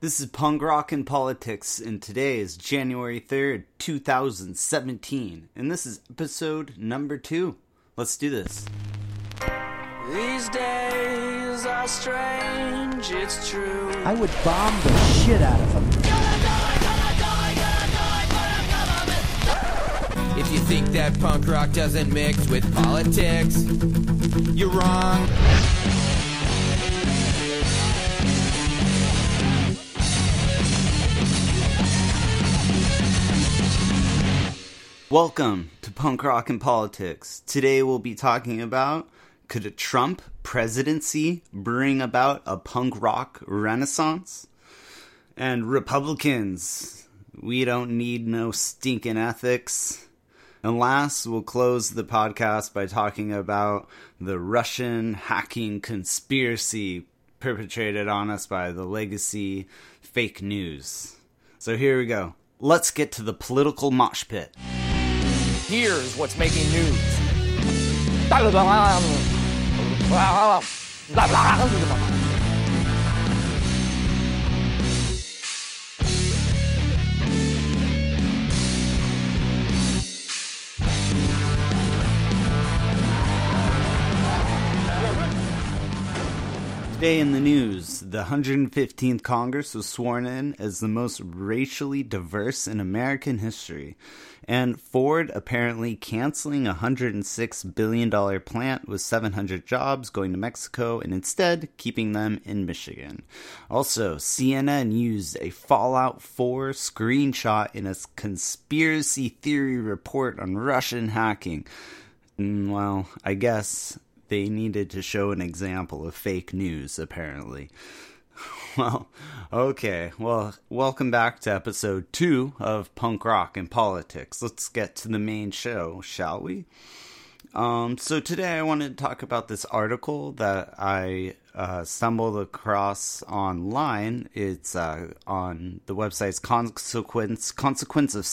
This is Punk Rock and Politics, and today is January 3rd, 2017, and this is episode number two. Let's do this. These days are strange, it's true. I would bomb the shit out of them. If you think that punk rock doesn't mix with politics, you're wrong. Welcome to Punk Rock and Politics. Today we'll be talking about could a Trump presidency bring about a punk rock renaissance? And Republicans, we don't need no stinking ethics. And last, we'll close the podcast by talking about the Russian hacking conspiracy perpetrated on us by the legacy fake news. So here we go. Let's get to the political mosh pit. Here's what's making news. Today in the news, the 115th Congress was sworn in as the most racially diverse in American history, and Ford apparently canceling a $106 billion plant with 700 jobs going to Mexico and instead keeping them in Michigan. Also, CNN used a Fallout 4 screenshot in a conspiracy theory report on Russian hacking. Mm, Well, I guess they needed to show an example of fake news, apparently. Well, okay. Well, welcome back to episode two of Punk Rock and Politics. Let's get to the main show, shall we? Um, so today I wanted to talk about this article that I uh, stumbled across online. It's uh, on the website's consequence consequence of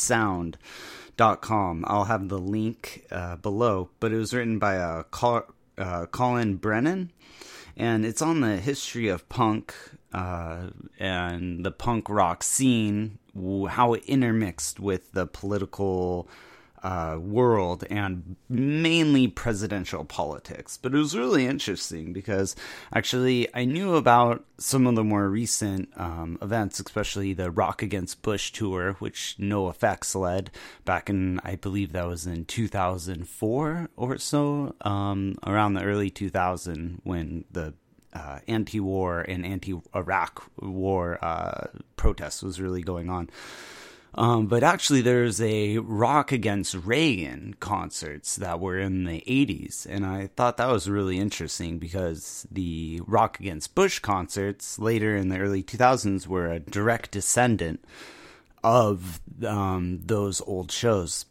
dot com. I'll have the link uh, below, but it was written by a Col- uh, Colin Brennan, and it's on the history of punk uh, and the punk rock scene, how it intermixed with the political uh, world and mainly presidential politics. But it was really interesting because actually I knew about some of the more recent um, events, especially the Rock Against Bush tour, which NOFX led back in, I believe that was in 2004 or so, um, around the early 2000 when the uh, anti-war and anti-Iraq war uh, protests was really going on. Um, but actually, there's a Rock Against Reagan concerts that were in the 80s, and I thought that was really interesting because the Rock Against Bush concerts later in the early 2000s were a direct descendant of um, those old shows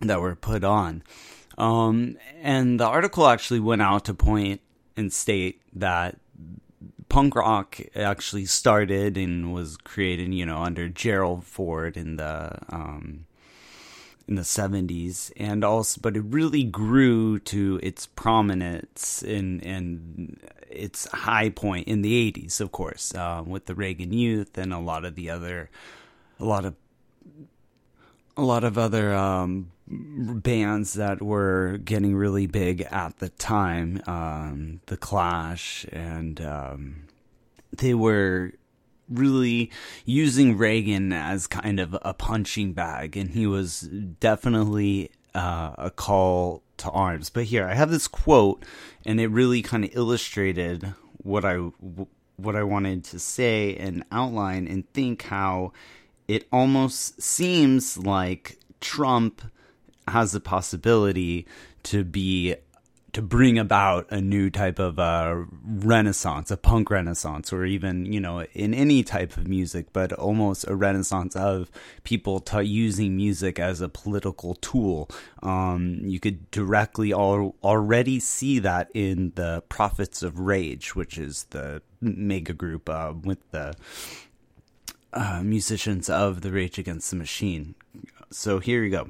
that were put on. Um, and the article actually went out to point and state that punk rock actually started and was created, you know, under Gerald Ford in the um, in the seventies, and also, but it really grew to its prominence in and its high point in the eighties, of course, uh, with the Reagan Youth and a lot of the other, a lot of a lot of other um, bands that were getting really big at the time, um, The Clash, and um, they were really using Reagan as kind of a punching bag, and he was definitely uh, a call to arms. But here, I have this quote, and it really kind of illustrated what I what I wanted to say and outline, and think how it almost seems like Trump has the possibility to be to bring about a new type of uh, renaissance, a punk renaissance, or even you know in any type of music, but almost a renaissance of people t- using music as a political tool. Um, you could directly al- already see that in the Prophets of Rage, which is the mega group uh, with the uh, musicians of the Rage Against the Machine. So here you go.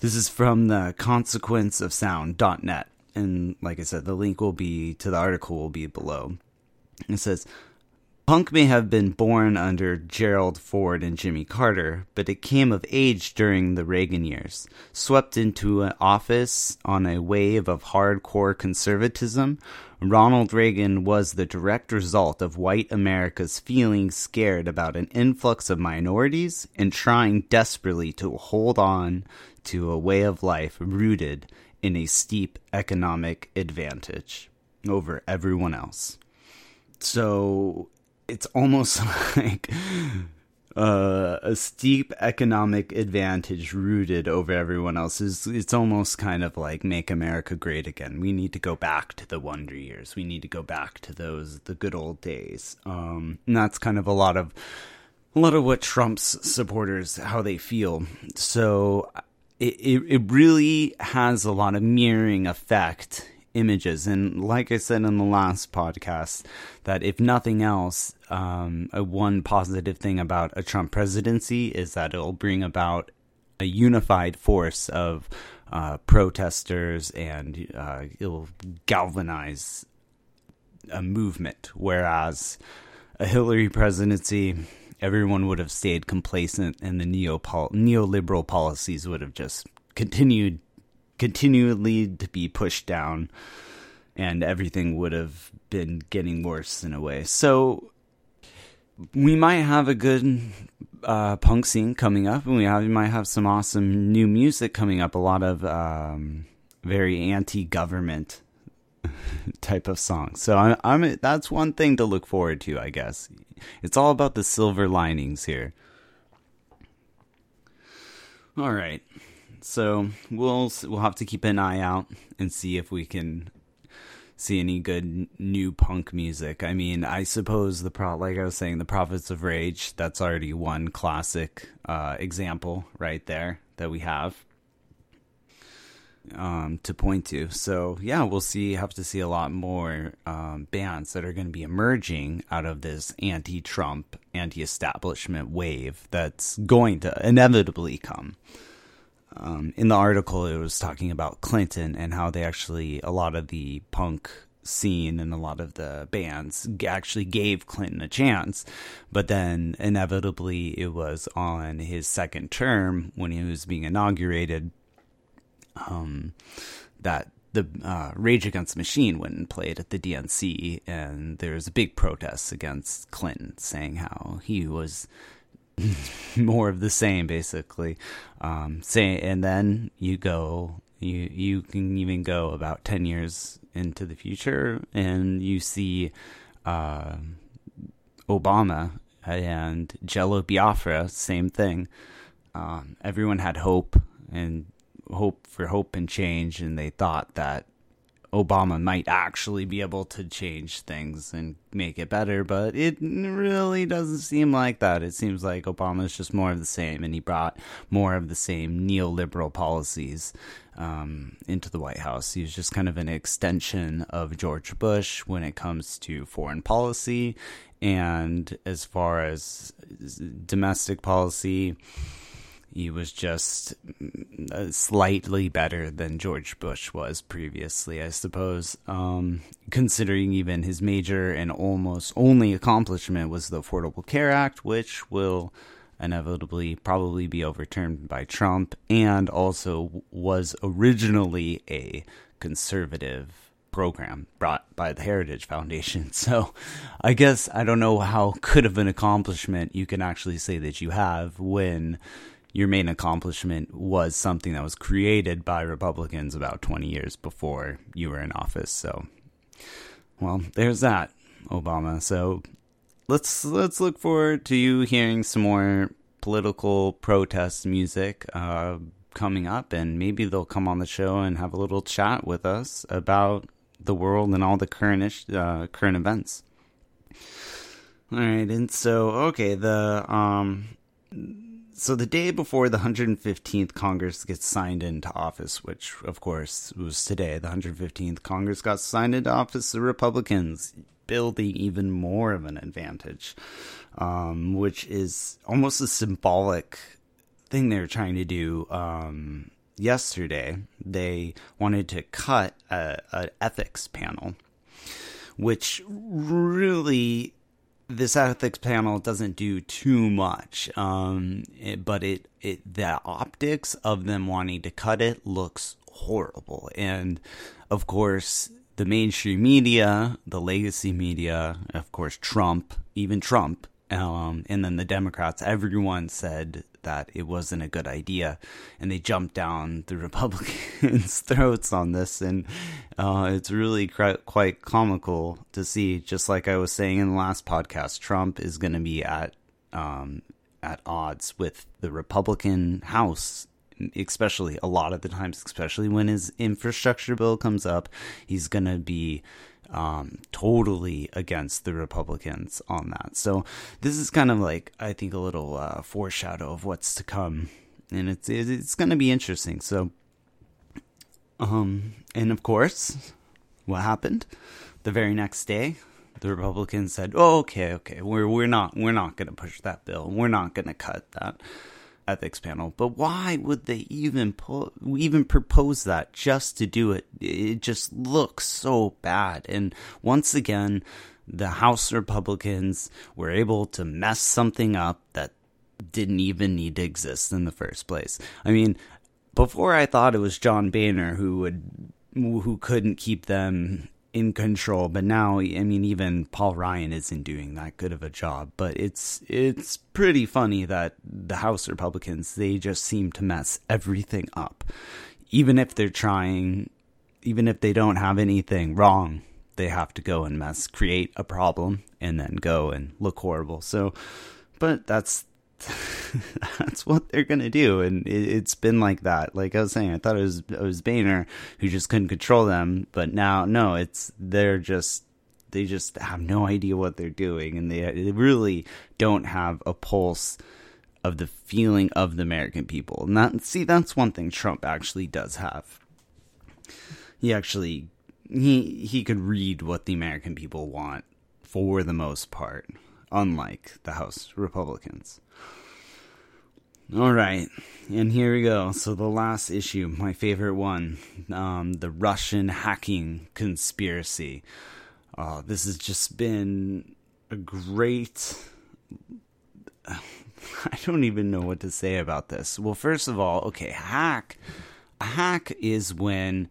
This is from the consequenceofsound.net. And like I said, the link will be to the article will be below. It says, Punk may have been born under Gerald Ford and Jimmy Carter, but it came of age during the Reagan years. Swept into an office on a wave of hardcore conservatism, Ronald Reagan was the direct result of white America's feeling scared about an influx of minorities and trying desperately to hold on to a way of life rooted in a steep economic advantage over everyone else. So it's almost like uh, a steep economic advantage rooted over everyone else. It's, it's almost kind of like make America great again. We need to go back to the wonder years. We need to go back to those the good old days. Um, and that's kind of a lot of a lot of what Trump's supporters how they feel. So it, it, it really has a lot of mirroring effect images. And like I said in the last podcast, that if nothing else, um, a one positive thing about a Trump presidency is that it'll bring about a unified force of uh, protesters and uh, it'll galvanize a movement. Whereas a Hillary presidency, everyone would have stayed complacent and the neo neoliberal policies would have just continued continually to be pushed down and everything would have been getting worse in a way. So we might have a good uh, punk scene coming up, and we, have, we might have some awesome new music coming up. A lot of um, very anti-government type of songs. So I'm, I'm that's one thing to look forward to, I guess. It's all about the silver linings here. All right. So we'll we'll have to keep an eye out and see if we can see any good new punk music. I mean, I suppose the pro like I was saying, the Prophets of Rage. That's already one classic uh, example right there that we have um, to point to. So yeah, we'll see. Have to see a lot more um, bands that are going to be emerging out of this anti-Trump, anti-establishment wave that's going to inevitably come. Um, in the article, it was talking about Clinton and how they actually, a lot of the punk scene and a lot of the bands actually gave Clinton a chance. But then inevitably, it was on his second term when he was being inaugurated um, that the uh, Rage Against the Machine went and played at the DNC, and there was a big protest against Clinton, saying how he was more of the same, basically. Um, say, and then you go, you you can even go about ten years into the future, and you see uh, Obama and Jello Biafra, same thing. Um, everyone had hope and hope for hope and change, and they thought that Obama might actually be able to change things and make it better, but it really doesn't seem like that. It seems like Obama is just more of the same, and he brought more of the same neoliberal policies um, into the White House. He's just kind of an extension of George Bush when it comes to foreign policy, and as far as domestic policy he was just mm, slightly better than George Bush was previously, I suppose. Um, considering even his major and almost only accomplishment was the Affordable Care Act, which will inevitably probably be overturned by Trump, and also was originally a conservative program brought by the Heritage Foundation. So I guess I don't know how good of an accomplishment you can actually say that you have when your main accomplishment was something that was created by Republicans about 20 years before you were in office. So, well, there's that, Obama. So let's let's look forward to you hearing some more political protest music uh, coming up, and maybe they'll come on the show and have a little chat with us about the world and all the current uh, current events. All right, and so okay, the um so the day before the 115th Congress gets signed into office, which of course was today, the 115th Congress got signed into office, the Republicans building even more of an advantage, um, which is almost a symbolic thing they're trying to do. Um, yesterday, they wanted to cut an ethics panel, which really this ethics panel doesn't do too much, um, it, but it, it the optics of them wanting to cut it looks horrible, and of course the mainstream media, the legacy media, of course Trump, even Trump, um, and then the Democrats, everyone said that it wasn't a good idea, and they jumped down the Republicans' throats on this, and uh, it's really quite, quite comical to see. Just like I was saying in the last podcast, Trump is going to be at um, at odds with the Republican House especially a lot of the times, especially when his infrastructure bill comes up, he's going to be um, totally against the Republicans on that. So this is kind of like I think a little uh, foreshadow of what's to come, and it's it's going to be interesting. So, um, and of course, what happened the very next day? The Republicans said, "Oh, okay, okay, we're we're not we're not going to push that bill. We're not going to cut that." Ethics panel. But why would they even pull, even propose that just to do it? It just looks so bad. And once again, the House Republicans were able to mess something up that didn't even need to exist in the first place. I mean, before I thought it was John Boehner who would who couldn't keep them in control. But now, I mean, even Paul Ryan isn't doing that good of a job. But it's it's pretty funny that the House Republicans they just seem to mess everything up, even if they're trying, even if they don't have anything wrong. They have to go and mess, create a problem, and then go and look horrible. So, but that's that's what they're gonna do, and it, has been like that. Like I was saying, I thought it was it was Boehner who just couldn't control them, but now no, it's they're just they just have no idea what they're doing, and they, they really don't have a pulse of the feeling of the American people. And that see, that's one thing Trump actually does have. He actually he he could read what the American people want for the most part, unlike the House Republicans. All right, and here we go. So the last issue, my favorite one, um, the Russian hacking conspiracy. Uh, this has just been a great. I don't even know what to say about this. Well, first of all, okay, hack. A hack is when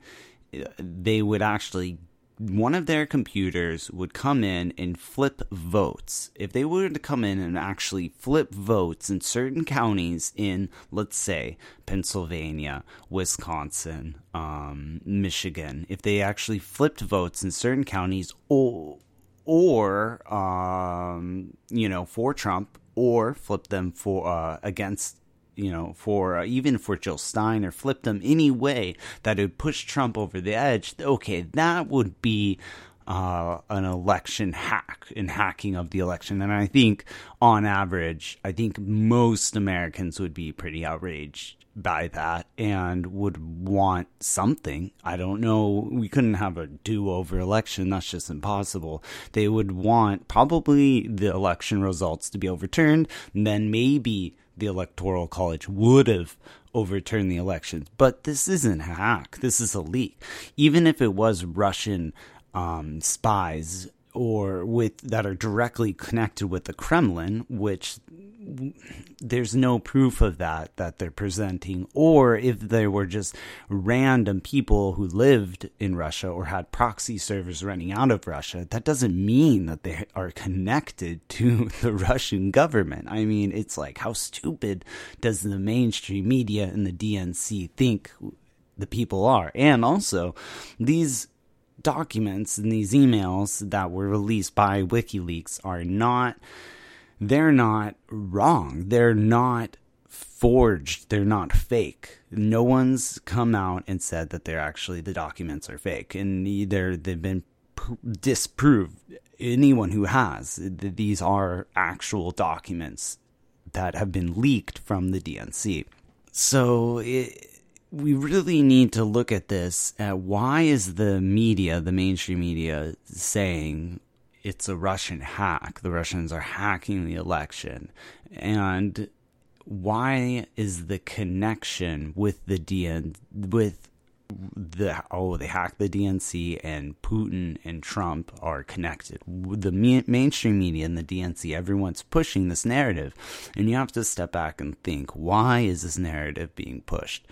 they would actually one of their computers would come in and flip votes. If they were to come in and actually flip votes in certain counties in, let's say, Pennsylvania, Wisconsin, um, Michigan, if they actually flipped votes in certain counties or, or um, you know, for Trump or flip them for uh, against you know, for uh, even for Jill Stein or flip them any way that would push Trump over the edge, okay, that would be uh, an election hack and hacking of the election. And I think, on average, I think most Americans would be pretty outraged by that and would want something. I don't know. We couldn't have a do over election. That's just impossible. They would want probably the election results to be overturned, then maybe the Electoral College would have overturned the elections. But this isn't a hack. This is a leak. Even if it was Russian um, spies or with that are directly connected with the Kremlin, which there's no proof of that that they're presenting, or if they were just random people who lived in Russia or had proxy servers running out of Russia, that doesn't mean that they are connected to the Russian government. I mean, it's like, how stupid does the mainstream media and the DNC think the people are? And also, these documents and these emails that were released by WikiLeaks are not they're not wrong. They're not forged. They're not fake. No one's come out and said that they're actually the documents are fake, and either they've been disproved. Anyone who has these are actual documents that have been leaked from the DNC. So it, we really need to look at this why is the media, the mainstream media, saying it's a Russian hack. The Russians are hacking the election. And why is the connection with the DN with the oh they hacked the DNC and Putin and Trump are connected. The mainstream media and the DNC, everyone's pushing this narrative, and you have to step back and think: why is this narrative being pushed?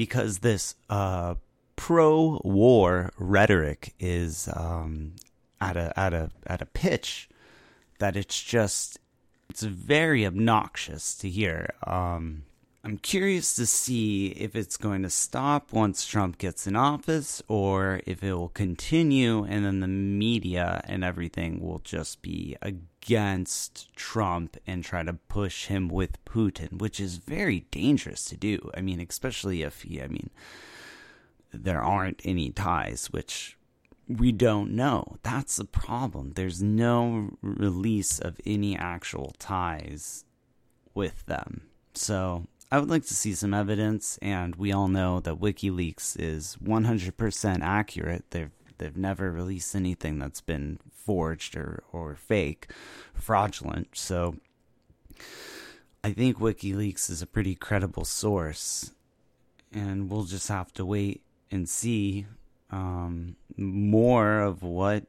Because this uh, pro-war rhetoric is um, at a at a at a pitch that it's just it's very obnoxious to hear. Um, I'm curious to see if it's going to stop once Trump gets in office or if it will continue and then the media and everything will just be against Trump and try to push him with Putin, which is very dangerous to do. I mean, especially if he, I mean, there aren't any ties, which we don't know. That's the problem. There's no release of any actual ties with them. So I would like to see some evidence, and we all know that WikiLeaks is 100% accurate. They've they've never released anything that's been forged or or fake, fraudulent. So I think WikiLeaks is a pretty credible source, and we'll just have to wait and see um, more of what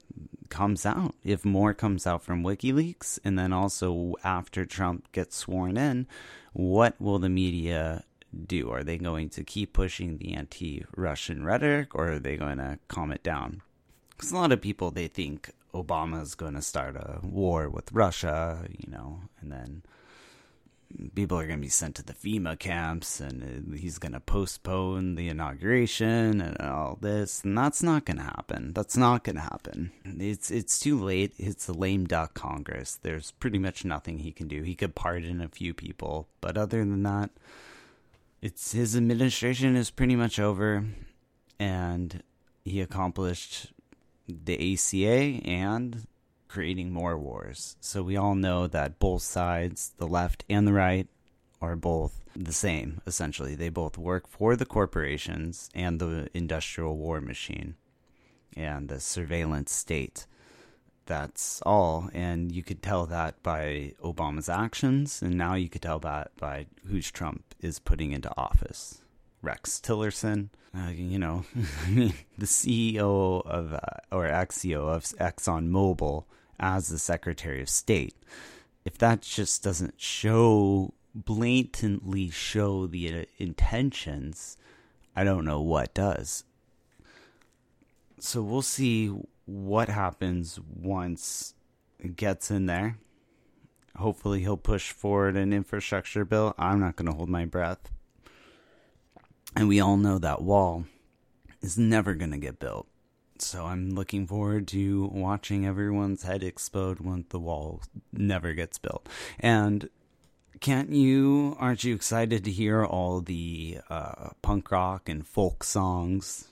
comes out. If more comes out from WikiLeaks, and then also after Trump gets sworn in, what will the media do? Are they going to keep pushing the anti Russian rhetoric or are they going to calm it down? Because a lot of people, they think Obama is going to start a war with Russia, you know, and then people are going to be sent to the FEMA camps and uh, he's going to postpone the inauguration and all this and that's not going to happen. That's not going to happen. It's it's too late. It's a lame duck congress. There's pretty much nothing he can do. He could pardon a few people but other than that it's his administration is pretty much over and he accomplished the ACA and creating more wars. So we all know that both sides, the left and the right, are both the same, essentially. They both work for the corporations and the industrial war machine and the surveillance state. That's all. And you could tell that by Obama's actions, and now you could tell that by who Trump is putting into office. Rex Tillerson, uh, you know, the CEO of, uh, or ex CEO of ExxonMobil as the Secretary of State. If that just doesn't show, blatantly show the uh, intentions, I don't know what does. So we'll see what happens once it gets in there. Hopefully, he'll push forward an infrastructure bill. I'm not going to hold my breath. And we all know that wall is never going to get built. So I'm looking forward to watching everyone's head explode when the wall never gets built. And can't you, aren't you excited to hear all the uh, punk rock and folk songs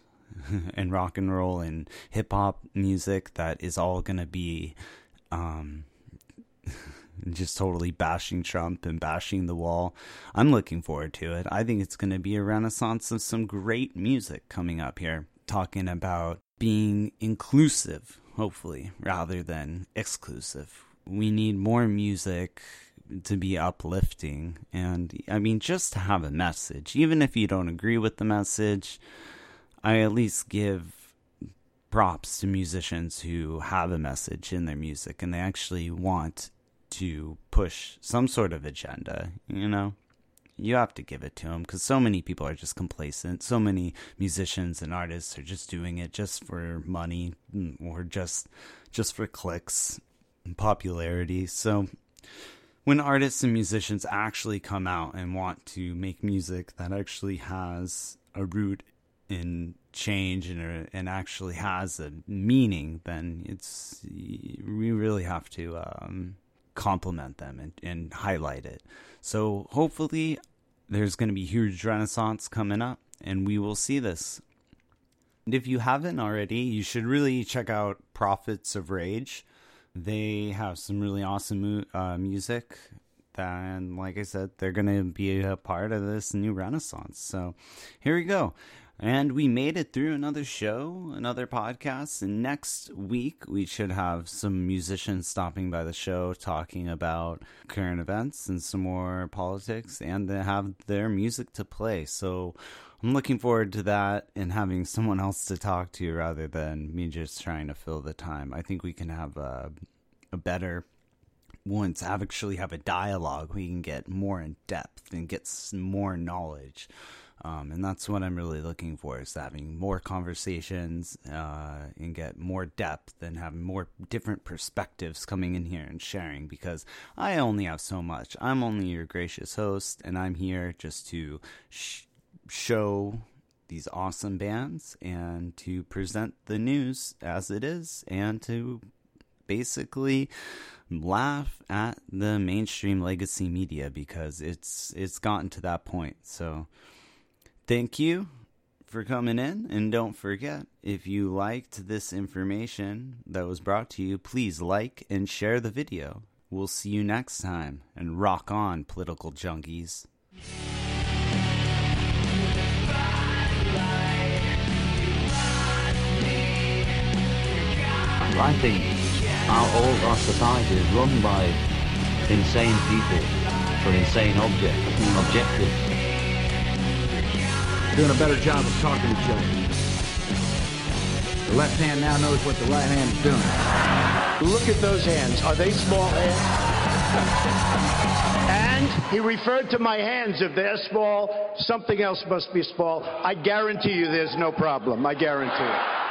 and rock and roll and hip hop music that is all going to be um, just totally bashing Trump and bashing the wall? I'm looking forward to it. I think it's going to be a renaissance of some great music coming up here, talking about being inclusive, hopefully, rather than exclusive. We need more music to be uplifting. And I mean, just to have a message, even if you don't agree with the message, I at least give props to musicians who have a message in their music and they actually want to push some sort of agenda, you know? you have to give it to them because so many people are just complacent. So many musicians and artists are just doing it just for money mm, or just just for clicks and popularity. So when artists and musicians actually come out and want to make music that actually has a root in change and and actually has a meaning, then it's we really have to um, compliment them and, and highlight it. So hopefully there's going to be huge renaissance coming up, and we will see this. And if you haven't already, you should really check out Prophets of Rage. They have some really awesome uh, music. And like I said, they're going to be a part of this new renaissance. So here we go. And we made it through another show, another podcast. And next week, we should have some musicians stopping by the show talking about current events and some more politics and have their music to play. So I'm looking forward to that and having someone else to talk to rather than me just trying to fill the time. I think we can have a, a better once actually have a dialogue we can get more in depth and get more knowledge um, and that's what I'm really looking for is having more conversations uh, and get more depth and have more different perspectives coming in here and sharing because I only have so much. I'm only your gracious host, and I'm here just to sh- show these awesome bands and to present the news as it is and to basically laugh at the mainstream legacy media because it's it's gotten to that point. So Thank you for coming in. And don't forget, if you liked this information that was brought to you, please like and share the video. We'll see you next time. And rock on, political junkies. I think our, all our society is run by insane people for insane objects, objectives doing a better job of talking to each other. The left hand now knows what the right hand is doing. Look at those hands. Are they small hands? And he referred to my hands. If they're small, something else must be small. I guarantee you there's no problem. I guarantee it.